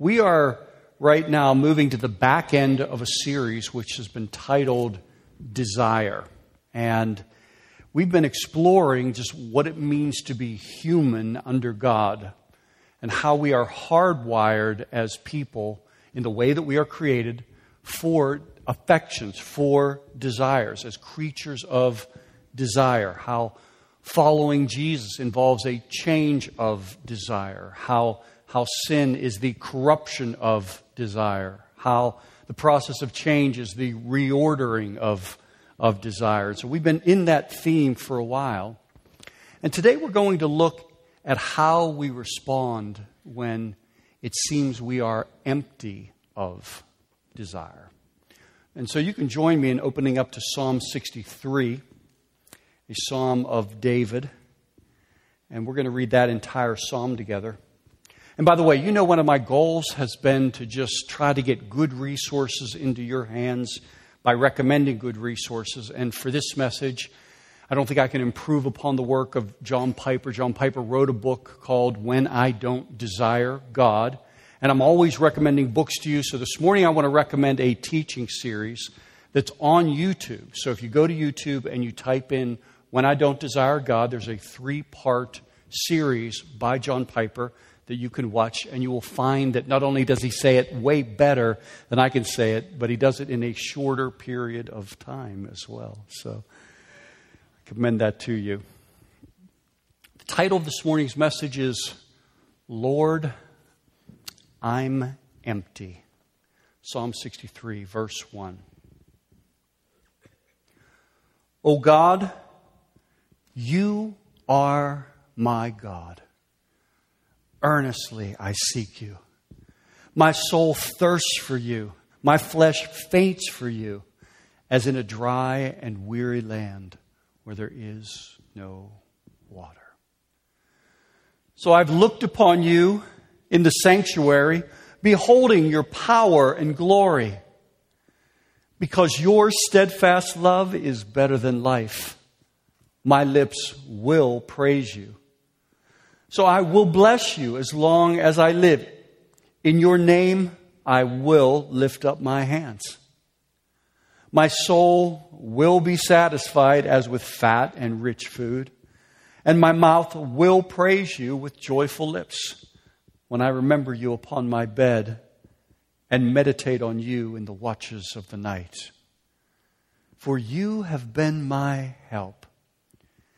We are right now moving to the back end of a series which has been titled Desire. And we've been exploring just what it means to be human under God and how we are hardwired as people in the way that we are created for affections, for desires, as creatures of desire. How following Jesus involves a change of desire. How how sin is the corruption of desire, how the process of change is the reordering of, of desire. So we've been in that theme for a while. And today we're going to look at how we respond when it seems we are empty of desire. And so you can join me in opening up to Psalm 63, a psalm of David. And we're going to read that entire psalm together. And by the way, you know, one of my goals has been to just try to get good resources into your hands by recommending good resources. And for this message, I don't think I can improve upon the work of John Piper. John Piper wrote a book called When I Don't Desire God. And I'm always recommending books to you. So this morning I want to recommend a teaching series that's on YouTube. So if you go to YouTube and you type in When I Don't Desire God, there's a three part series by John Piper that you can watch, and you will find that not only does he say it way better than I can say it, but he does it in a shorter period of time as well. So I commend that to you. The title of this morning's message is Lord, I'm empty. Psalm 63, verse 1. O God, you are my God. Earnestly I seek you. My soul thirsts for you. My flesh faints for you, as in a dry and weary land where there is no water. So I've looked upon you in the sanctuary, beholding your power and glory. Because your steadfast love is better than life, my lips will praise you. So I will bless you as long as I live. In your name, I will lift up my hands. My soul will be satisfied as with fat and rich food, and my mouth will praise you with joyful lips when I remember you upon my bed and meditate on you in the watches of the night. For you have been my help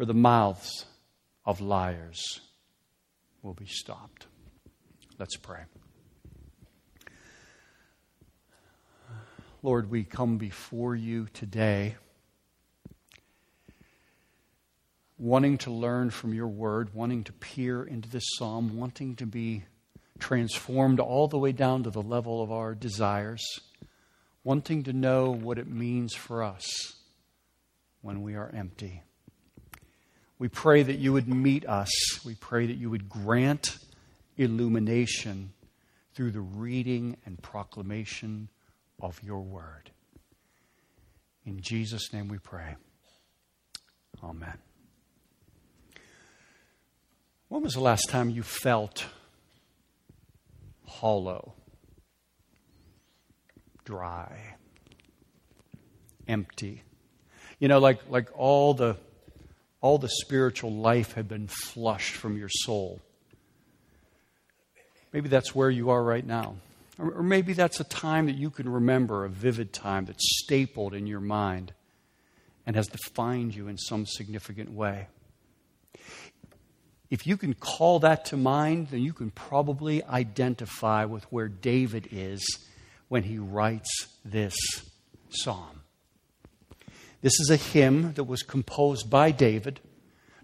for the mouths of liars will be stopped. Let's pray. Lord, we come before you today wanting to learn from your word, wanting to peer into this psalm, wanting to be transformed all the way down to the level of our desires, wanting to know what it means for us when we are empty. We pray that you would meet us. We pray that you would grant illumination through the reading and proclamation of your word. In Jesus' name we pray. Amen. When was the last time you felt hollow, dry, empty? You know, like, like all the all the spiritual life had been flushed from your soul. Maybe that's where you are right now. Or, maybe that's a time that you can remember, a vivid time that's stapled in your mind and has defined you in some significant way. If you can call that to mind, then you can probably identify with where David is when he writes this psalm. This is a hymn that was composed by David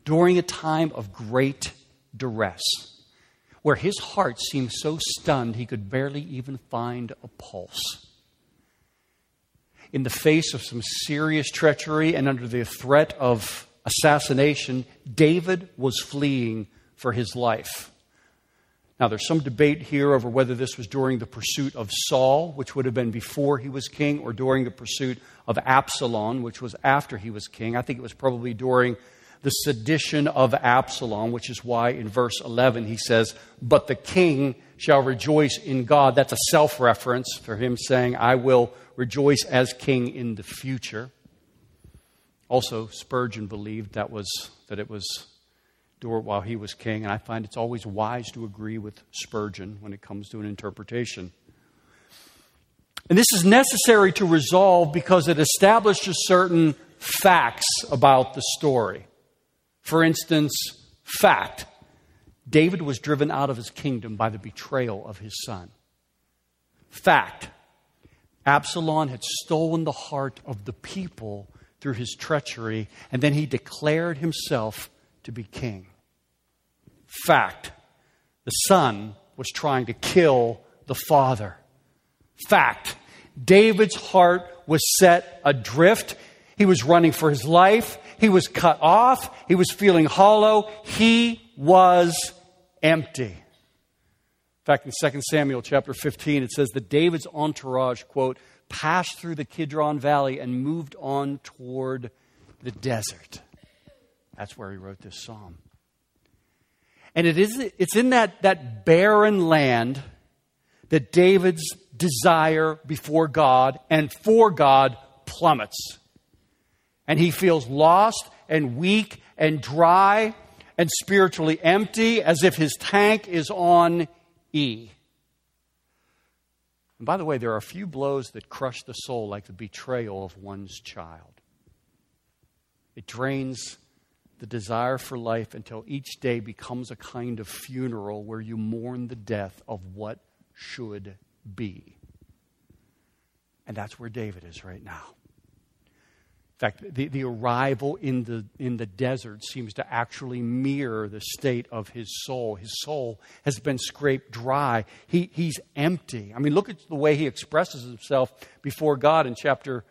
during a time of great duress. where his heart seemed so stunned he could barely even find a pulse. In the face of some serious treachery and under the threat of assassination, David was fleeing for his life. Now, there's some debate here over whether this was during the pursuit of Saul, which would have been before he was king, or during the pursuit of Absalom, which was after he was king. I think it was probably during the sedition of Absalom, which is why in verse 11 he says, But the king shall rejoice in God. That's a self reference for him saying, I will rejoice as king in the future. Also, Spurgeon believed that, was, that it was while he was king, and I find it's always wise to agree with Spurgeon when it comes to an interpretation. And this is necessary to resolve because it establishes certain facts about the story. For instance, fact David was driven out of his kingdom by the betrayal of his son. Fact Absalom had stolen the heart of the people through his treachery, and then he declared himself to be king. Fact the son was trying to kill the father. Fact David's heart was set adrift. He was running for his life. He was cut off. He was feeling hollow. He was empty. In fact, in 2 Samuel chapter 15, it says that David's entourage, quote, passed through the Kidron Valley and moved on toward the desert. That's where he wrote this psalm. And it is, it's in that, that barren land that David's desire before God and for God plummets. And he feels lost and weak and dry and spiritually empty as if his tank is on E. And by the way, there are a few blows that crush the soul like the betrayal of one's child. It drains the desire for life until each day becomes a kind of funeral where you mourn the death of what should be. And that's where David is right now. In fact, the, the arrival in the, in the desert seems to actually mirror the state of his soul. His soul has been scraped dry. He, he's empty. I mean, look at the way he expresses himself before God in chapter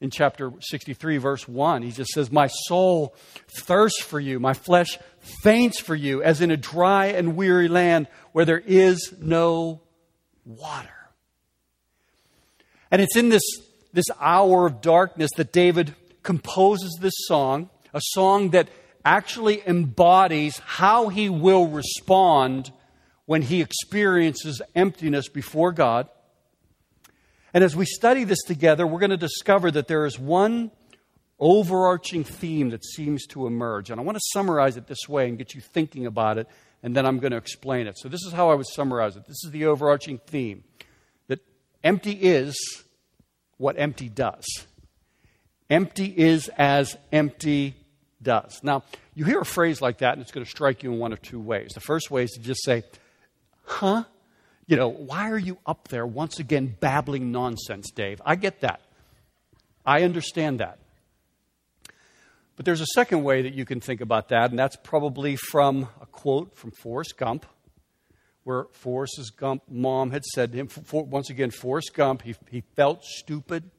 in chapter 63, verse 1. He just says, My soul thirsts for you, my flesh faints for you, as in a dry and weary land where there is no water. And it's in this, this hour of darkness that David composes this song, a song that actually embodies how he will respond when he experiences emptiness before God. And as we study this together, we're going to discover that there is one overarching theme that seems to emerge. And I want to summarize it this way and get you thinking about it, and then I'm going to explain it. So, this is how I would summarize it. This is the overarching theme that empty is what empty does. Empty is as empty does. Now, you hear a phrase like that, and it's going to strike you in one of two ways. The first way is to just say, huh? You know, why are you up there once again babbling nonsense, Dave? I get that. I understand that. But there's a second way that you can think about that, and that's probably from a quote from Forrest Gump, where Forrest's Gump mom had said to him, for, once again, Forrest Gump, he, he felt stupid.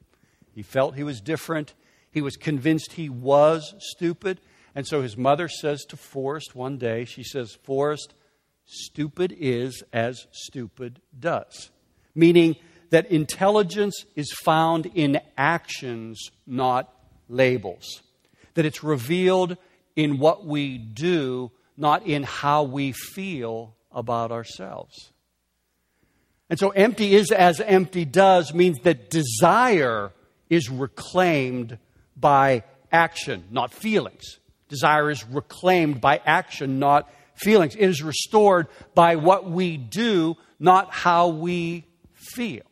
He felt he was different. He was convinced he was stupid. And so his mother says to Forrest one day, she says, Forrest, Stupid is as stupid does. Meaning that intelligence is found in actions, not labels. That it's revealed in what we do, not in how we feel about ourselves. And so, empty is as empty does means that desire is reclaimed by action, not feelings. Desire is reclaimed by action, not feelings. It is restored by what we do, not how we feel.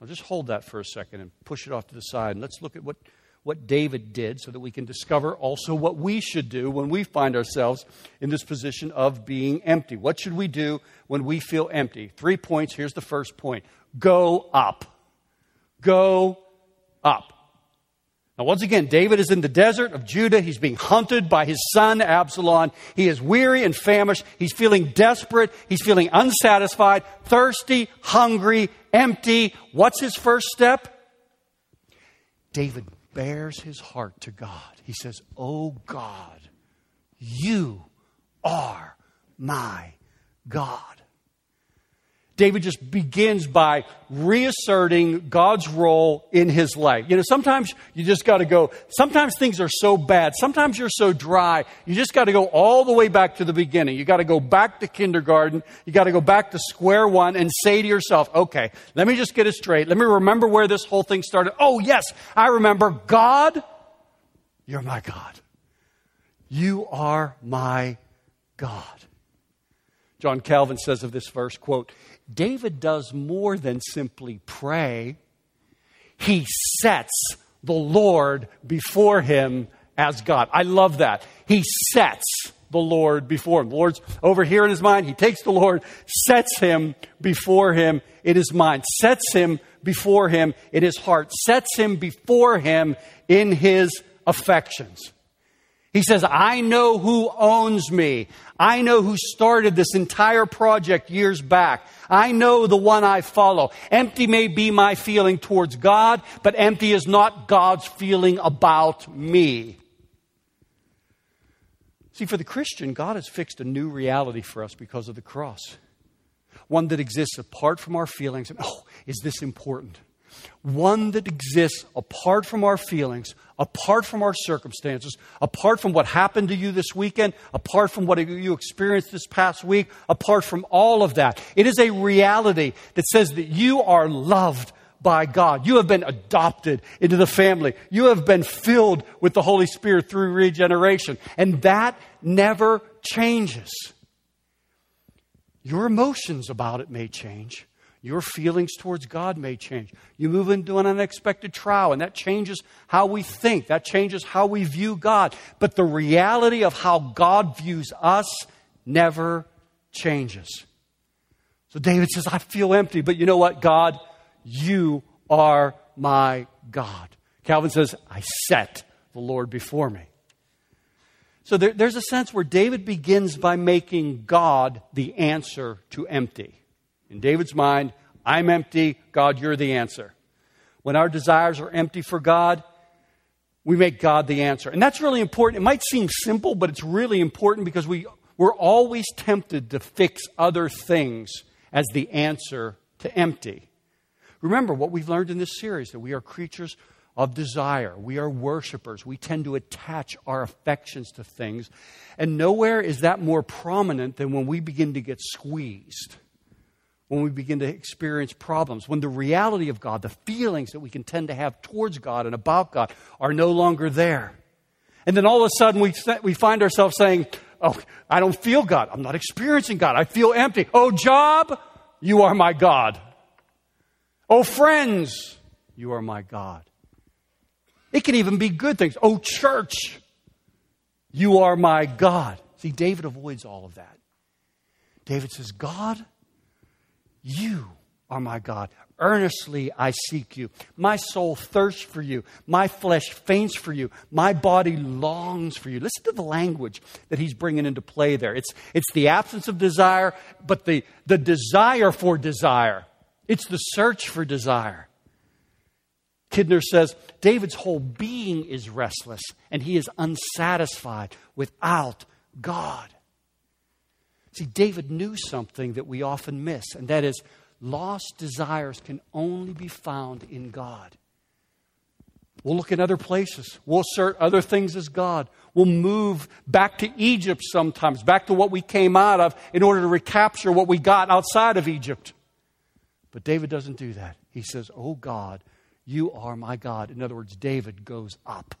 I'll just hold that for a second and push it off to the side. And let's look at what, what David did so that we can discover also what we should do when we find ourselves in this position of being empty. What should we do when we feel empty? Three points. Here's the first point go up. Go up. Now, once again, David is in the desert of Judah. He's being hunted by his son Absalom. He is weary and famished. He's feeling desperate. He's feeling unsatisfied, thirsty, hungry, empty. What's his first step? David bares his heart to God. He says, Oh God, you are my God. David just begins by reasserting God's role in his life. You know, sometimes you just got to go, sometimes things are so bad, sometimes you're so dry, you just got to go all the way back to the beginning. You got to go back to kindergarten, you got to go back to square one and say to yourself, okay, let me just get it straight. Let me remember where this whole thing started. Oh, yes, I remember. God, you're my God. You are my God. John Calvin says of this verse, quote, David does more than simply pray. He sets the Lord before him as God. I love that. He sets the Lord before him. The Lord's over here in his mind. He takes the Lord, sets him before him in his mind, sets him before him in his heart, sets him before him in his affections. He says, I know who owns me. I know who started this entire project years back. I know the one I follow. Empty may be my feeling towards God, but empty is not God's feeling about me. See, for the Christian, God has fixed a new reality for us because of the cross. One that exists apart from our feelings. And, oh, is this important? One that exists apart from our feelings, apart from our circumstances, apart from what happened to you this weekend, apart from what you experienced this past week, apart from all of that. It is a reality that says that you are loved by God. You have been adopted into the family. You have been filled with the Holy Spirit through regeneration. And that never changes. Your emotions about it may change. Your feelings towards God may change. You move into an unexpected trial, and that changes how we think. That changes how we view God. But the reality of how God views us never changes. So David says, I feel empty, but you know what, God? You are my God. Calvin says, I set the Lord before me. So there, there's a sense where David begins by making God the answer to empty. In David's mind, I'm empty, God, you're the answer. When our desires are empty for God, we make God the answer. And that's really important. It might seem simple, but it's really important because we, we're always tempted to fix other things as the answer to empty. Remember what we've learned in this series that we are creatures of desire. We are worshipers. We tend to attach our affections to things. And nowhere is that more prominent than when we begin to get squeezed when we begin to experience problems, when the reality of God, the feelings that we can tend to have towards God and about God are no longer there. And then all of a sudden we, we find ourselves saying, Oh, I don't feel God. I'm not experiencing God. I feel empty. Oh, job, you are my God. Oh, friends, you are my God. It can even be good things. Oh, church, you are my God. See, David avoids all of that. David says, God, you are my God. Earnestly I seek you. My soul thirsts for you. My flesh faints for you. My body longs for you. Listen to the language that he's bringing into play there. It's, it's the absence of desire, but the, the desire for desire. It's the search for desire. Kidner says David's whole being is restless and he is unsatisfied without God. See, David knew something that we often miss, and that is lost desires can only be found in God. We'll look in other places. We'll assert other things as God. We'll move back to Egypt sometimes, back to what we came out of, in order to recapture what we got outside of Egypt. But David doesn't do that. He says, Oh God, you are my God. In other words, David goes up.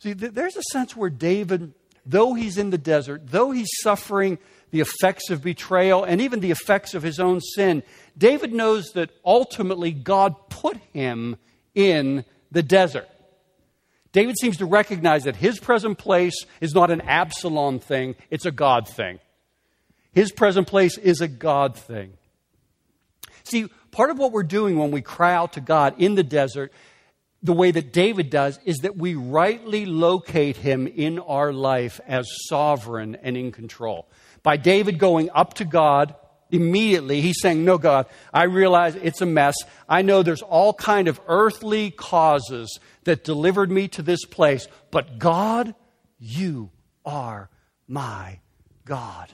See, there's a sense where David though he's in the desert, though he's suffering the effects of betrayal and even the effects of his own sin, David knows that ultimately God put him in the desert. David seems to recognize that his present place is not an Absalom thing, it's a God thing. His present place is a God thing. See, part of what we're doing when we cry out to God in the desert the way that David does is that we rightly locate him in our life as sovereign and in control. By David going up to God immediately, he's saying, No, God, I realize it's a mess. I know there's all kind of earthly causes that delivered me to this place, but God, you are my God.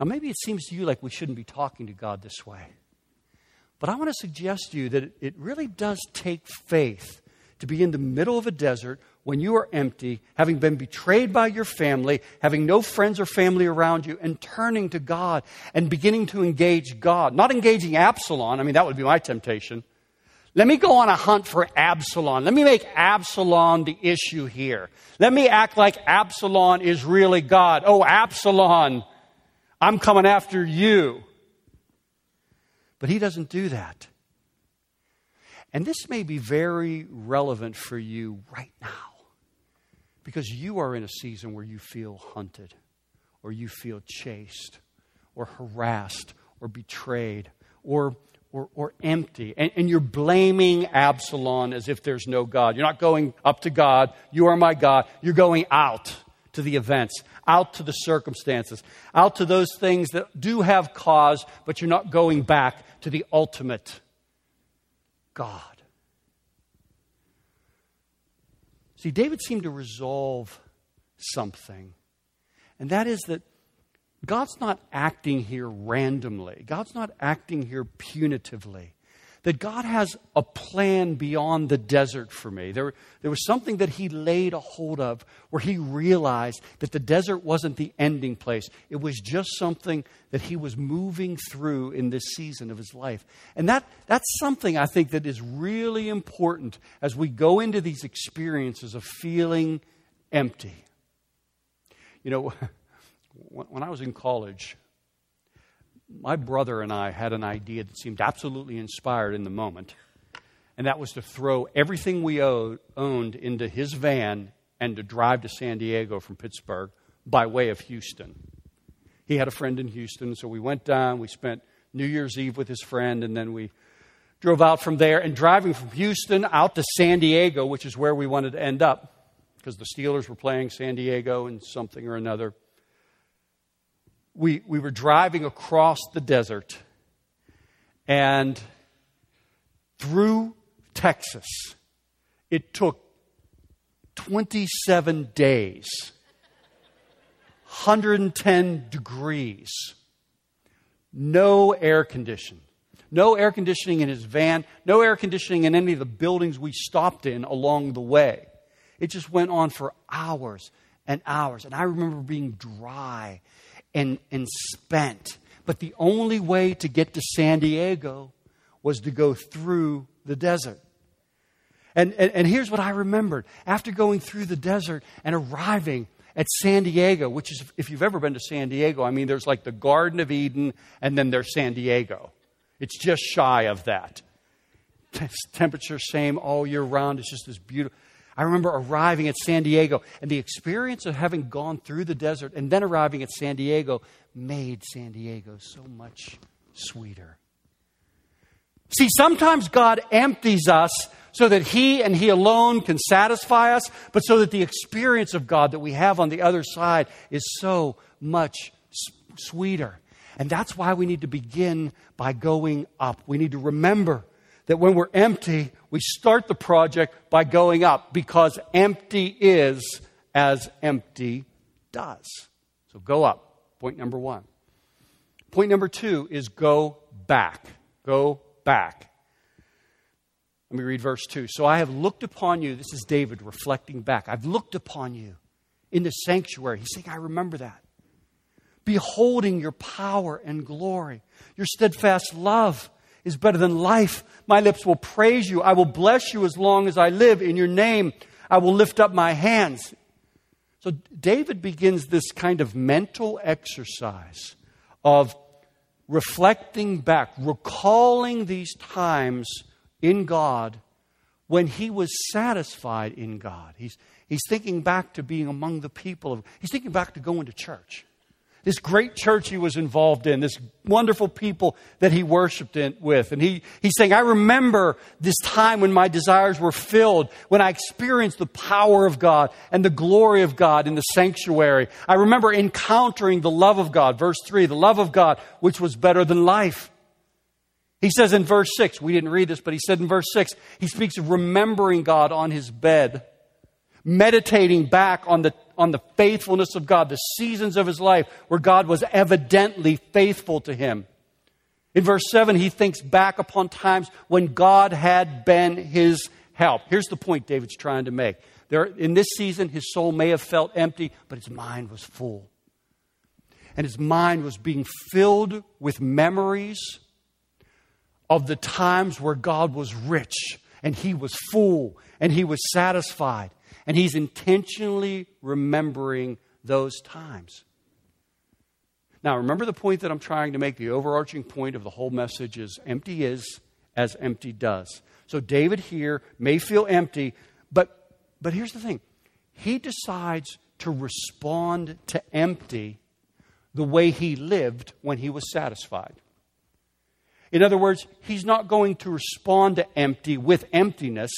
Now, maybe it seems to you like we shouldn't be talking to God this way. But I want to suggest to you that it really does take faith to be in the middle of a desert when you are empty, having been betrayed by your family, having no friends or family around you, and turning to God and beginning to engage God. Not engaging Absalom, I mean, that would be my temptation. Let me go on a hunt for Absalom. Let me make Absalom the issue here. Let me act like Absalom is really God. Oh, Absalom, I'm coming after you. But he doesn't do that. And this may be very relevant for you right now because you are in a season where you feel hunted or you feel chased or harassed or betrayed or, or, or empty. And, and you're blaming Absalom as if there's no God. You're not going up to God. You are my God. You're going out to the events, out to the circumstances, out to those things that do have cause, but you're not going back to the ultimate God. See, David seemed to resolve something, and that is that God's not acting here randomly, God's not acting here punitively that God has a plan beyond the desert for me. There, there was something that He laid a hold of where He realized that the desert wasn't the ending place. It was just something that He was moving through in this season of His life. And that, that's something I think that is really important as we go into these experiences of feeling empty. You know, when I was in college, my brother and I had an idea that seemed absolutely inspired in the moment, and that was to throw everything we owed, owned into his van and to drive to San Diego from Pittsburgh by way of Houston. He had a friend in Houston, so we went down, we spent New Year's Eve with his friend, and then we drove out from there. And driving from Houston out to San Diego, which is where we wanted to end up, because the Steelers were playing San Diego and something or another we, we were driving across the desert and through Texas. It took 27 days, 110 degrees, no air conditioning. No air conditioning in his van, no air conditioning in any of the buildings we stopped in along the way. It just went on for hours and hours. And I remember being dry and, and spent. But the only way to get to San Diego was to go through the desert. And, and, and, here's what I remembered. After going through the desert and arriving at San Diego, which is, if you've ever been to San Diego, I mean, there's like the Garden of Eden and then there's San Diego. It's just shy of that. Temperature same all year round. It's just this beautiful. I remember arriving at San Diego, and the experience of having gone through the desert and then arriving at San Diego made San Diego so much sweeter. See, sometimes God empties us so that He and He alone can satisfy us, but so that the experience of God that we have on the other side is so much sweeter. And that's why we need to begin by going up. We need to remember that when we're empty, we start the project by going up because empty is as empty does. So go up. Point number one. Point number two is go back. Go back. Let me read verse 2. So I have looked upon you. This is David reflecting back. I've looked upon you in the sanctuary. He's saying, I remember that. Beholding your power and glory, your steadfast love is better than life. My lips will praise you. I will bless you as long as I live. In your name, I will lift up my hands. So David begins this kind of mental exercise of reflecting back, recalling these times in God when he was satisfied in God. He's, he's thinking back to being among the people of, he's thinking back to going to church. This great church he was involved in, this wonderful people that he worshiped in, with. And he, he's saying, I remember this time when my desires were filled, when I experienced the power of God and the glory of God in the sanctuary. I remember encountering the love of God. Verse 3, the love of God, which was better than life. He says in verse 6, we didn't read this, but he said in verse 6, he speaks of remembering God on his bed, meditating back on the on the faithfulness of God, the seasons of his life where God was evidently faithful to him. In verse 7, he thinks back upon times when God had been his help. Here's the point David's trying to make. There, in this season, his soul may have felt empty, but his mind was full. And his mind was being filled with memories of the times where God was rich and he was full and he was satisfied. And he's intentionally remembering those times. Now, remember the point that I'm trying to make. The overarching point of the whole message is empty is as empty does. So David here may feel empty, but, but here's the thing he decides to respond to empty the way he lived when he was satisfied. In other words, he's not going to respond to empty with emptiness.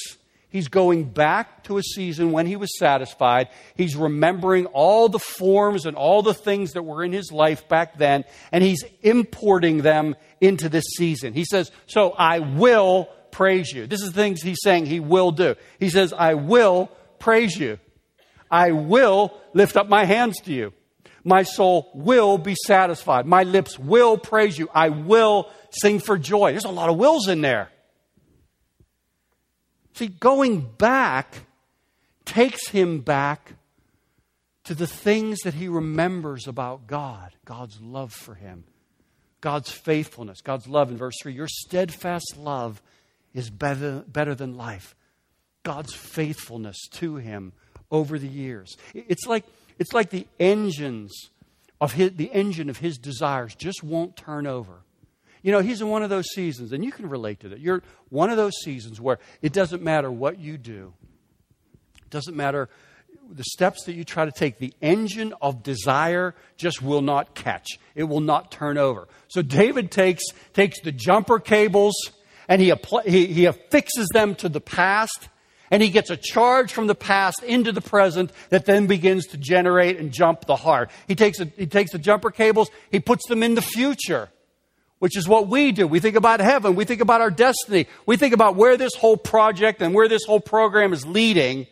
He's going back to a season when he was satisfied. He's remembering all the forms and all the things that were in his life back then, and he's importing them into this season. He says, So I will praise you. This is the things he's saying he will do. He says, I will praise you. I will lift up my hands to you. My soul will be satisfied. My lips will praise you. I will sing for joy. There's a lot of wills in there. See, going back takes him back to the things that he remembers about God, God's love for him, God's faithfulness, God's love. In verse 3, your steadfast love is better, better than life. God's faithfulness to him over the years. It's like, it's like the engines of his, the engine of his desires just won't turn over. You know, he's in one of those seasons, and you can relate to that. You're one of those seasons where it doesn't matter what you do, it doesn't matter the steps that you try to take, the engine of desire just will not catch. It will not turn over. So David takes, takes the jumper cables and he, he, he affixes them to the past and he gets a charge from the past into the present that then begins to generate and jump the heart. He takes, a, he takes the jumper cables, he puts them in the future which is what we do. We think about heaven. We think about our destiny. We think about where this whole project and where this whole program is leading.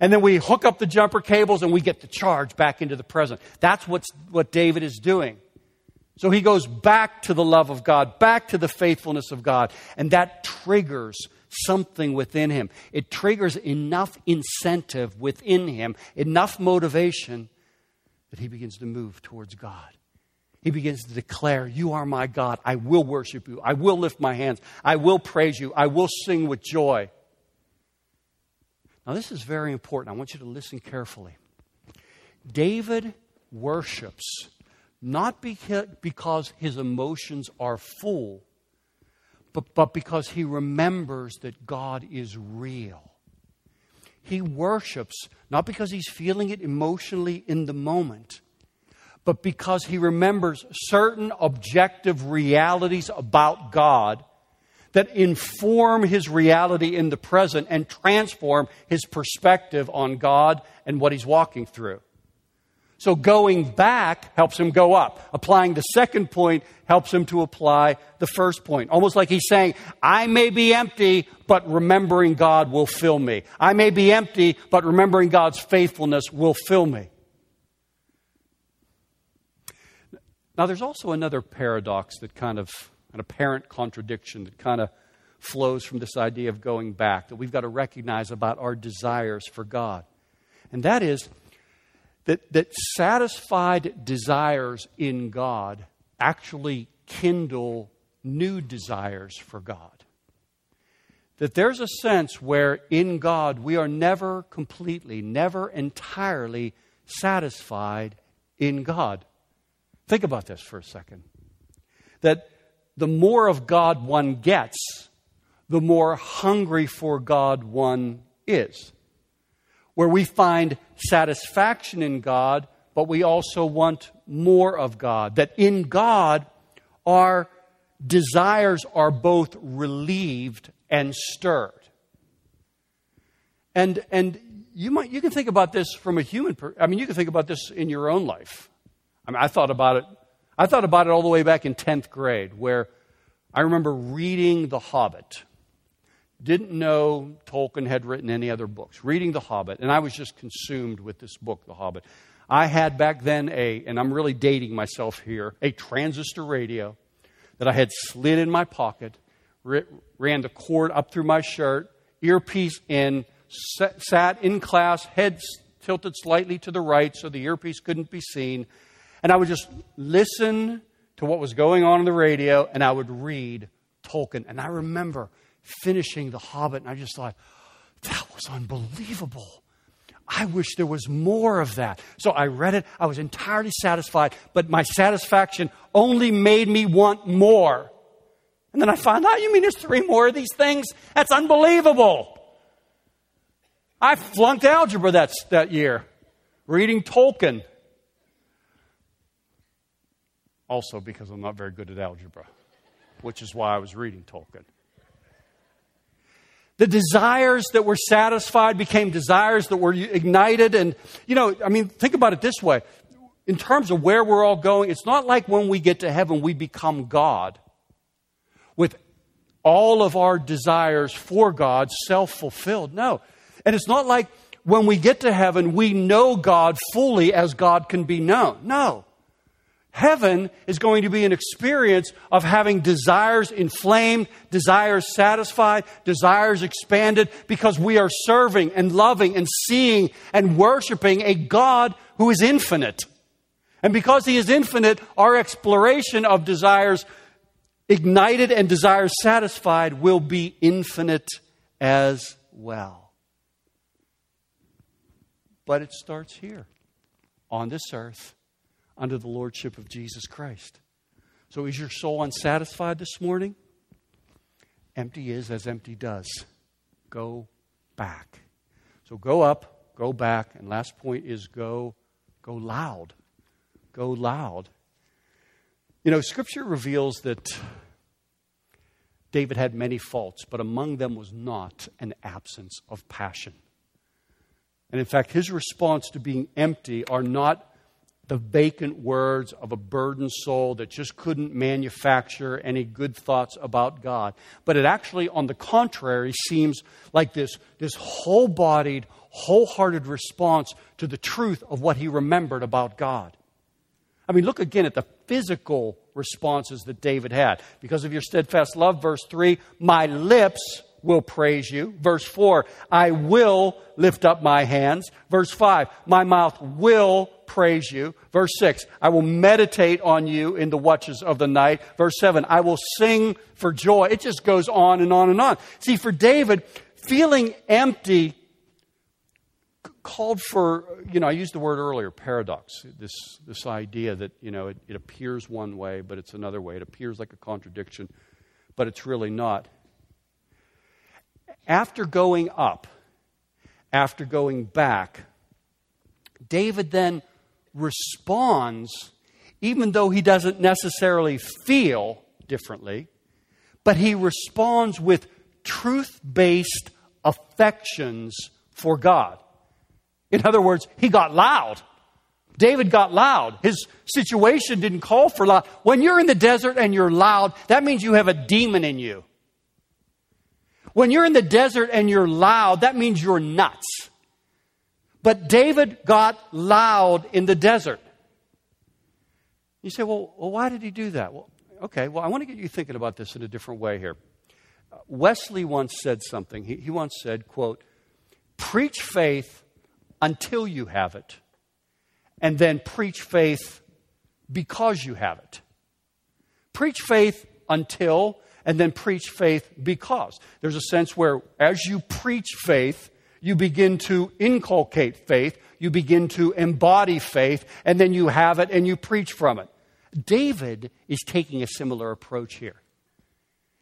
And then we hook up the jumper cables and we get the charge back into the present. That's what's, what David is doing. So he goes back to the love of God, back to the faithfulness of God, and that triggers something within him. It triggers enough incentive within him, enough motivation that he begins to move towards God he begins to declare, You are my God. I will worship you. I will lift my hands. I will praise you. I will sing with joy. Now, this is very important. I want you to listen carefully. David worships not because his emotions are full, but, but because he remembers that God is real. He worships not because he's feeling it emotionally in the moment but because he remembers certain objective realities about God that inform his reality in the present and transform his perspective on God and what he's walking through. So going back helps him go up. Applying the second point helps him to apply the first point. Almost like he's saying, I may be empty, but remembering God will fill me. I may be empty, but remembering God's faithfulness will fill me. Now, there's also another paradox that kind of, an apparent contradiction that kind of flows from this idea of going back that we've got to recognize about our desires for God. And that is that, that satisfied desires in God actually kindle new desires for God. That there's a sense where in God we are never completely, never entirely satisfied in God. Think about this for a second. That the more of God one gets, the more hungry for God one is. Where we find satisfaction in God, but we also want more of God. That in God, our desires are both relieved and stirred. And, and you, might, you can think about this from a human, per, I mean, you can think about this in your own life. I mean, I thought about it, I thought about it all the way back in 10th grade, where I remember reading The Hobbit. Didn't know Tolkien had written any other books. Reading The Hobbit, and I was just consumed with this book, The Hobbit. I had back then a, and I'm really dating myself here, a transistor radio that I had slid in my pocket, ran the cord up through my shirt, earpiece in, sat in class, head tilted slightly to the right so the earpiece couldn't be seen. And I would just listen to what was going on in the radio and I would read Tolkien. And I remember finishing The Hobbit and I just thought, that was unbelievable. I wish there was more of that. So I read it. I was entirely satisfied, but my satisfaction only made me want more. And then I found out, ah, you mean there's three more of these things? That's unbelievable. I flunked algebra that, that year, reading Tolkien. Also, because I'm not very good at algebra, which is why I was reading Tolkien. The desires that were satisfied became desires that were ignited. And, you know, I mean, think about it this way. In terms of where we're all going, it's not like when we get to heaven, we become God with all of our desires for God self fulfilled. No. And it's not like when we get to heaven, we know God fully as God can be known. No. Heaven is going to be an experience of having desires inflamed, desires satisfied, desires expanded, because we are serving and loving and seeing and worshiping a God who is infinite. And because He is infinite, our exploration of desires ignited and desires satisfied will be infinite as well. But it starts here, on this earth under the lordship of Jesus Christ. So, is your soul unsatisfied this morning? Empty is as empty does. Go back. So, go up, go back, and last point is go, go loud. Go loud. You know, Scripture reveals that David had many faults, but among them was not an absence of passion. And in fact, his response to being empty are not the vacant words of a burdened soul that just couldn't manufacture any good thoughts about God. But it actually, on the contrary, seems like this, this whole bodied, wholehearted response to the truth of what he remembered about God. I mean, look again at the physical responses that David had. Because of your steadfast love, verse 3, my lips will praise you. Verse 4, I will lift up my hands. Verse 5, my mouth will praise you. Verse 6, I will meditate on you in the watches of the night. Verse 7, I will sing for joy. It just goes on and on and on. See, for David, feeling empty called for, you know, I used the word earlier, paradox. This, this idea that, you know, it, it appears one way, but it's another way. It appears like a contradiction, but it's really not. After going up, after going back, David then responds, even though he doesn't necessarily feel differently, but he responds with truth based affections for God. In other words, he got loud. David got loud. His situation didn't call for loud. When you're in the desert and you're loud, that means you have a demon in you. When you're in the desert and you're loud, that means you're nuts. But David got loud in the desert. You say, well, why did he do that? Well, okay, well, I want to get you thinking about this in a different way here. Uh, Wesley once said something. He, he once said, quote, preach faith until you have it, and then preach faith because you have it. Preach faith until, and then preach faith because. There's a sense where as you preach faith, you begin to inculcate faith, you begin to embody faith, and then you have it and you preach from it. David is taking a similar approach here.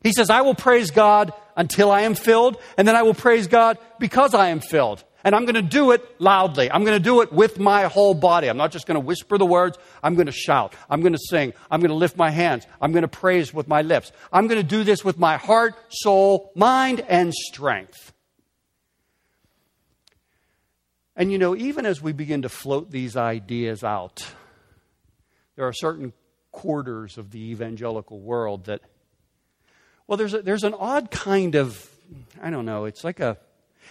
He says, I will praise God until I am filled, and then I will praise God because I am filled. And I'm going to do it loudly. I'm going to do it with my whole body. I'm not just going to whisper the words. I'm going to shout. I'm going to sing. I'm going to lift my hands. I'm going to praise with my lips. I'm going to do this with my heart, soul, mind, and strength. And you know, even as we begin to float these ideas out, there are certain quarters of the evangelical world that, well, there's, a, there's an odd kind of, I don't know, it's like a,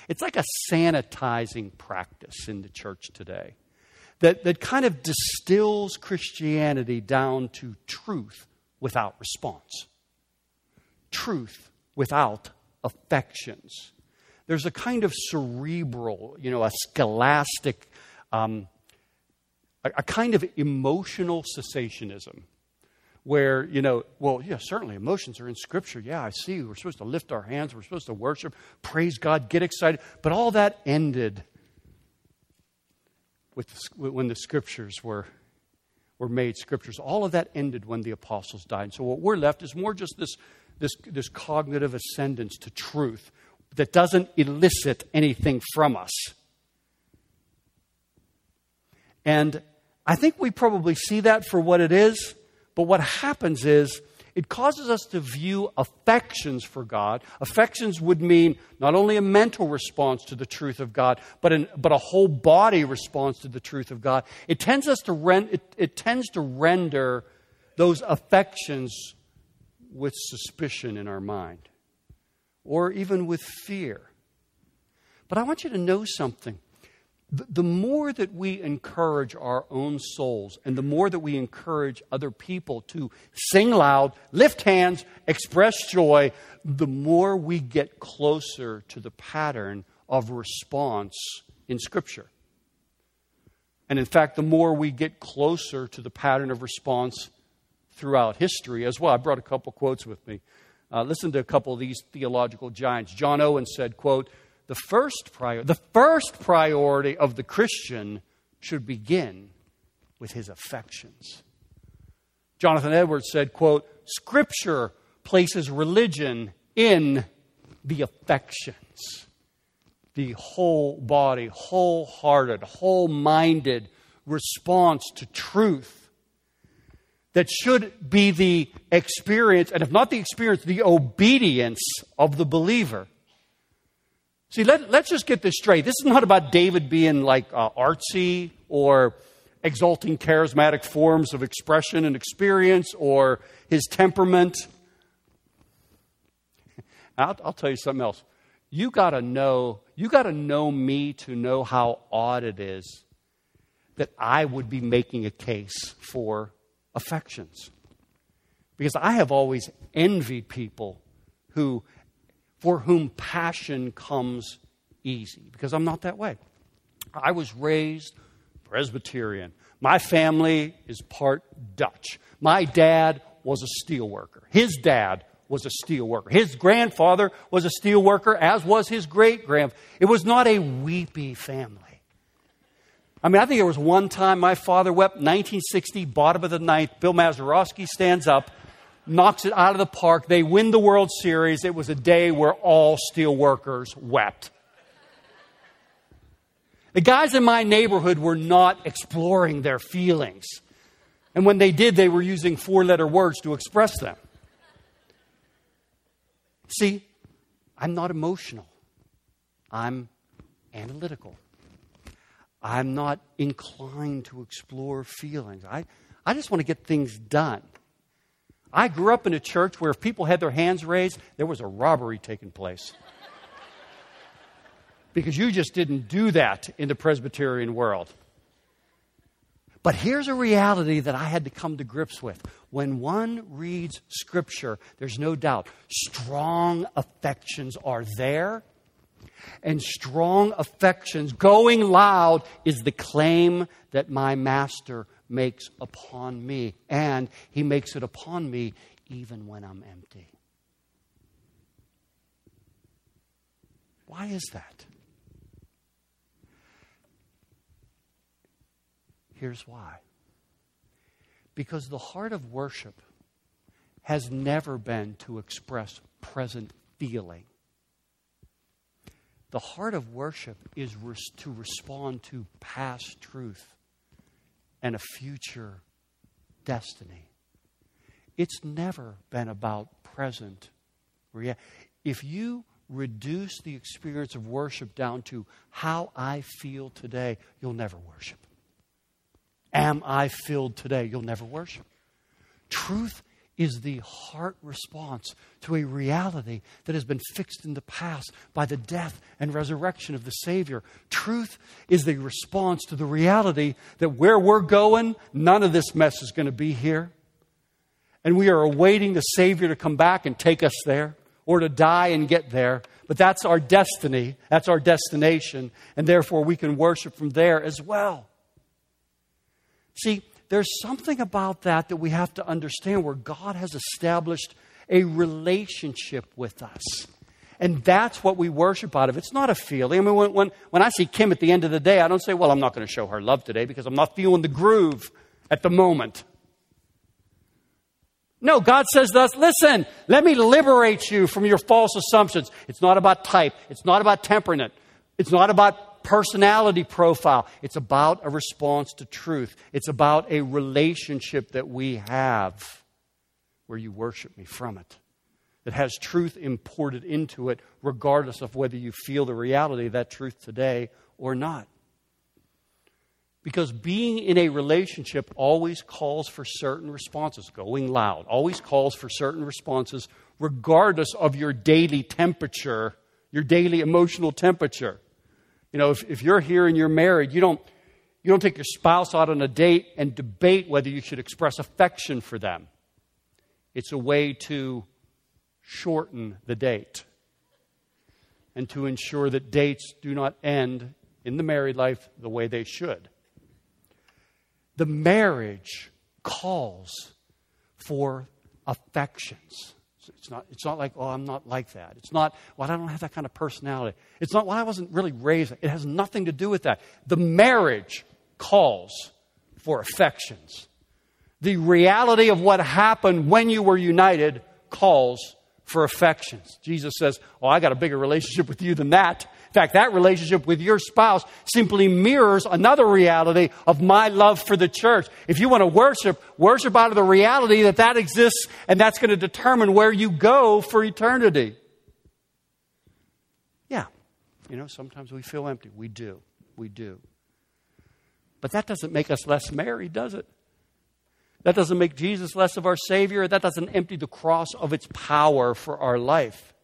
it's like a sanitizing practice in the church today that, that kind of distills Christianity down to truth without response, truth without affections. There's a kind of cerebral, you know, a scholastic, um, a, a kind of emotional cessationism where, you know, well, yeah, certainly emotions are in Scripture. Yeah, I see. We're supposed to lift our hands, we're supposed to worship, praise God, get excited. But all that ended with the, when the Scriptures were, were made Scriptures. All of that ended when the apostles died. so what we're left is more just this, this, this cognitive ascendance to truth that doesn't elicit anything from us. And I think we probably see that for what it is but what happens is it causes us to view affections for God. Affections would mean not only a mental response to the truth of God, but, an, but a whole body response to the truth of God. It tends, us to it, it tends to render those affections with suspicion in our mind or even with fear. But I want you to know something the more that we encourage our own souls and the more that we encourage other people to sing loud, lift hands, express joy, the more we get closer to the pattern of response in Scripture. And in fact, the more we get closer to the pattern of response throughout history as well. I brought a couple quotes with me. Uh, listen to a couple of these theological giants. John Owen said, quote, the first, prior, the first priority of the Christian should begin with his affections. Jonathan Edwards said, quote, Scripture places religion in the affections. The whole body, wholehearted, whole minded response to truth that should be the experience, and if not the experience, the obedience of the believer. See, let, us just get this straight. This is not about David being like uh, artsy or exalting charismatic forms of expression and experience or his temperament. I'll, I'll tell you something else. You got to know, you got to know me to know how odd it is that I would be making a case for affections. Because I have always envied people who for whom passion comes easy, because I'm not that way. I was raised Presbyterian. My family is part Dutch. My dad was a steel worker. His dad was a steel worker. His grandfather was a steel worker, as was his great grandfather. It was not a weepy family. I mean, I think there was one time my father wept, 1960, bottom of the ninth. Bill Mazeroski stands up knocks it out of the park. They win the World Series. It was a day where all steel workers wept. The guys in my neighborhood were not exploring their feelings. And when they did, they were using four letter words to express them. See, I'm not emotional, I'm analytical. I'm not inclined to explore feelings. I, I just want to get things done. I grew up in a church where if people had their hands raised, there was a robbery taking place. because you just didn't do that in the Presbyterian world. But here's a reality that I had to come to grips with. When one reads Scripture, there's no doubt strong affections are there. And strong affections, going loud, is the claim that my master makes upon me. And he makes it upon me even when I'm empty. Why is that? Here's why. Because the heart of worship has never been to express present feeling. The heart of worship is res- to respond to past truth and a future destiny. It's never been about present reality. If you reduce the experience of worship down to how I feel today, you'll never worship. Am I filled today? You'll never worship. Truth is the heart response to a reality that has been fixed in the past by the death and resurrection of the Savior. Truth is the response to the reality that where we're going, none of this mess is going to be here. And we are awaiting the Savior to come back and take us there or to die and get there. But that's our destiny, that's our destination, and therefore we can worship from there as well. See, there's something about that that we have to understand where God has established a relationship with us. And that's what we worship out of. It's not a feeling. I mean, when, when, when I see Kim at the end of the day, I don't say, well, I'm not going to show her love today because I'm not feeling the groove at the moment. No, God says to us, listen, let me liberate you from your false assumptions. It's not about type. It's not about temperament. It's not about personality profile. It's about a response to truth. It's about a relationship that we have where you worship me from it. That has truth imported into it, regardless of whether you feel the reality of that truth today or not. Because being in a relationship always calls for certain responses, going loud, always calls for certain responses, regardless of your daily temperature, your daily emotional temperature. You know, if, if you're here and you're married, you don't, you don't take your spouse out on a date and debate whether you should express affection for them. It's a way to shorten the date and to ensure that dates do not end in the married life the way they should the marriage calls for affections. It's not, it's not like, oh, I'm not like that. It's not, well, I don't have that kind of personality. It's not, well, I wasn't really raised. It has nothing to do with that. The marriage calls for affections. The reality of what happened when you were united calls for affections. Jesus says, Oh, I got a bigger relationship with you than that fact, that relationship with your spouse simply mirrors another reality of my love for the church. If you want to worship, worship out of the reality that that exists and that's going to determine where you go for eternity. Yeah, you know, sometimes we feel empty. We do. We do. But that doesn't make us less married, does it? That doesn't make Jesus less of our Savior. That doesn't empty the cross of its power for our life.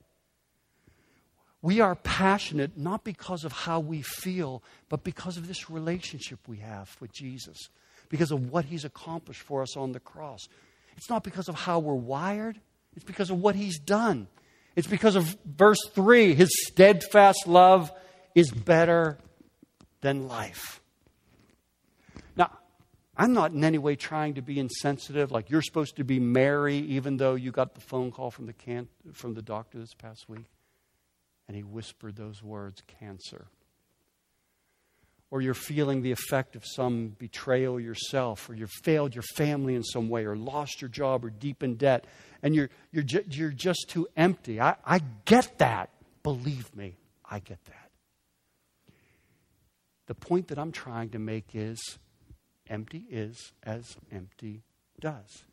We are passionate not because of how we feel, but because of this relationship we have with Jesus, because of what he's accomplished for us on the cross. It's not because of how we're wired, it's because of what he's done. It's because of verse 3 his steadfast love is better than life. Now, I'm not in any way trying to be insensitive, like you're supposed to be Mary, even though you got the phone call from the, can- from the doctor this past week and he whispered those words cancer. Or you're feeling the effect of some betrayal yourself, or you've failed your family in some way, or lost your job, or deep in debt, and you're, you're, ju- you're just too empty. I, I get that. Believe me, I get that. The point that I'm trying to make is empty is as empty does.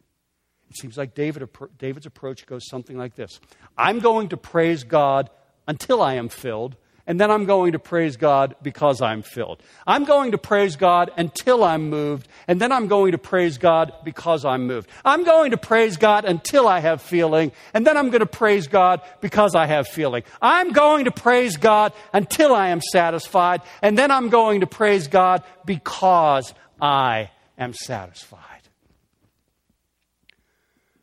It seems like David, David's approach goes something like this I'm going to praise God until I am filled, and then I'm going to praise God because I'm filled. I'm going to praise God until I'm moved, and then I'm going to praise God because I'm moved. I'm going to praise God until I have feeling, and then I'm going to praise God because I have feeling. I'm going to praise God until I am satisfied, and then I'm going to praise God because I am satisfied.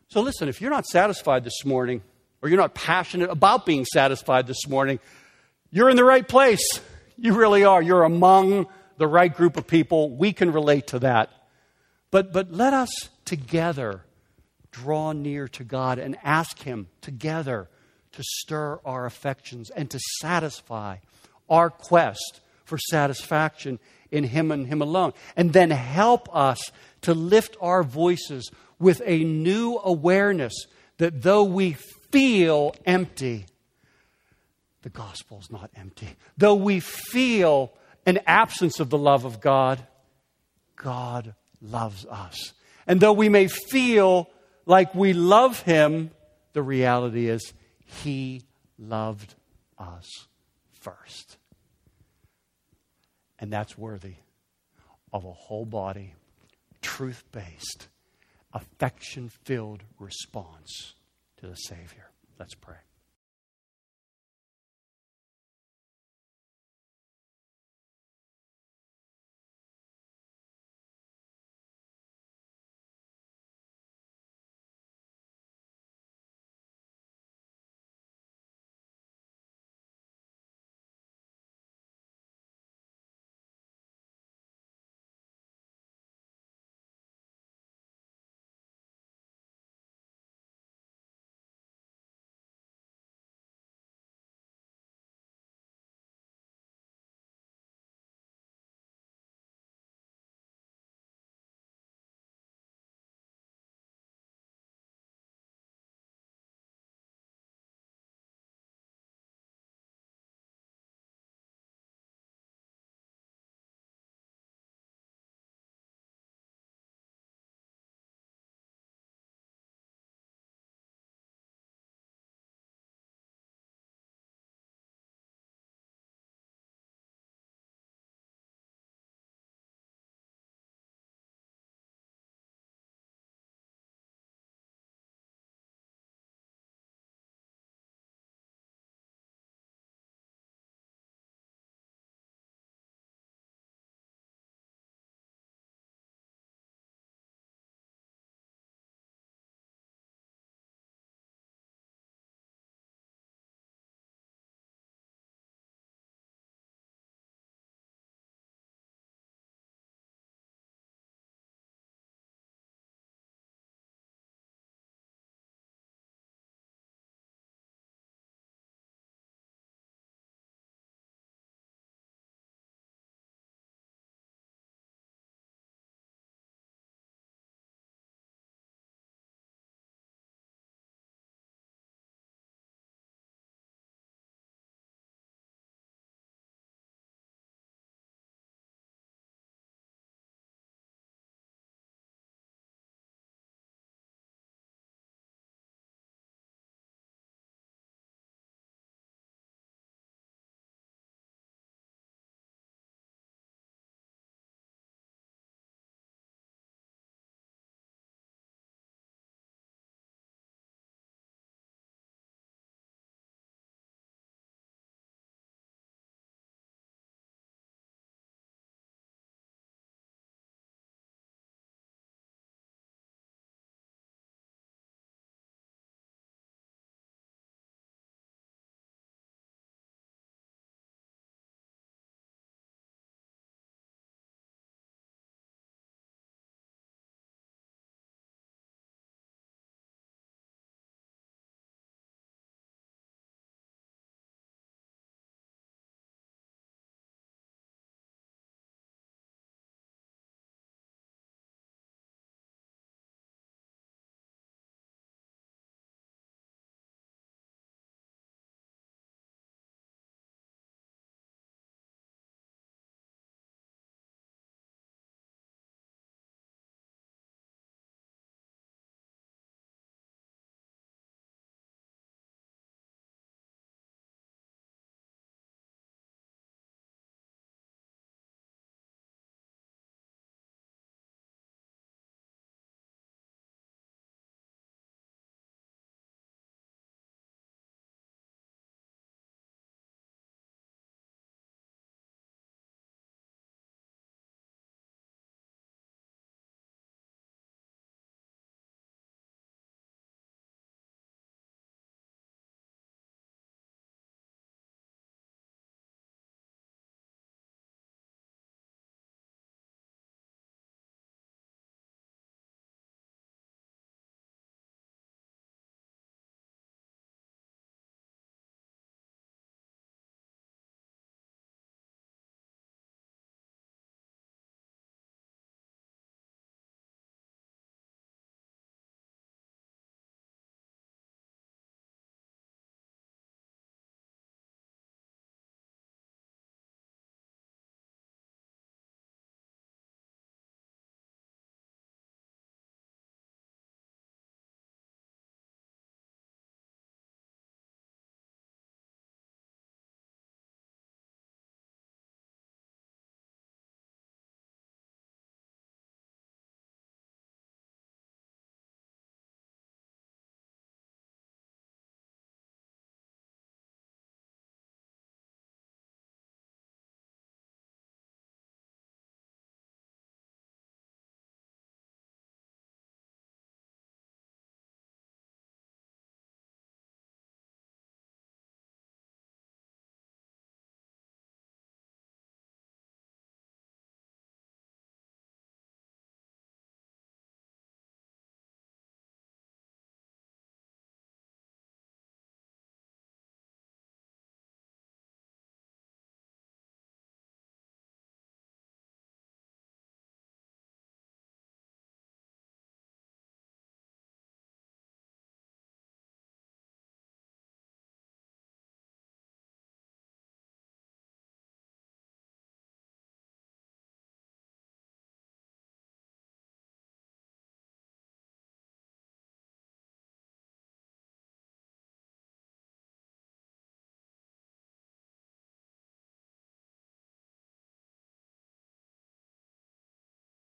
So listen, if you're not satisfied this morning, or you're not passionate about being satisfied this morning, you're in the right place. You really are. You're among the right group of people. We can relate to that. But, but let us together draw near to God and ask Him together to stir our affections and to satisfy our quest for satisfaction in Him and Him alone. And then help us to lift our voices with a new awareness that though we feel empty, the gospel is not empty. Though we feel an absence of the love of God, God loves us. And though we may feel like we love Him, the reality is He loved us first. And that's worthy of a whole body, truth based, affection filled response to the Savior. Let's pray.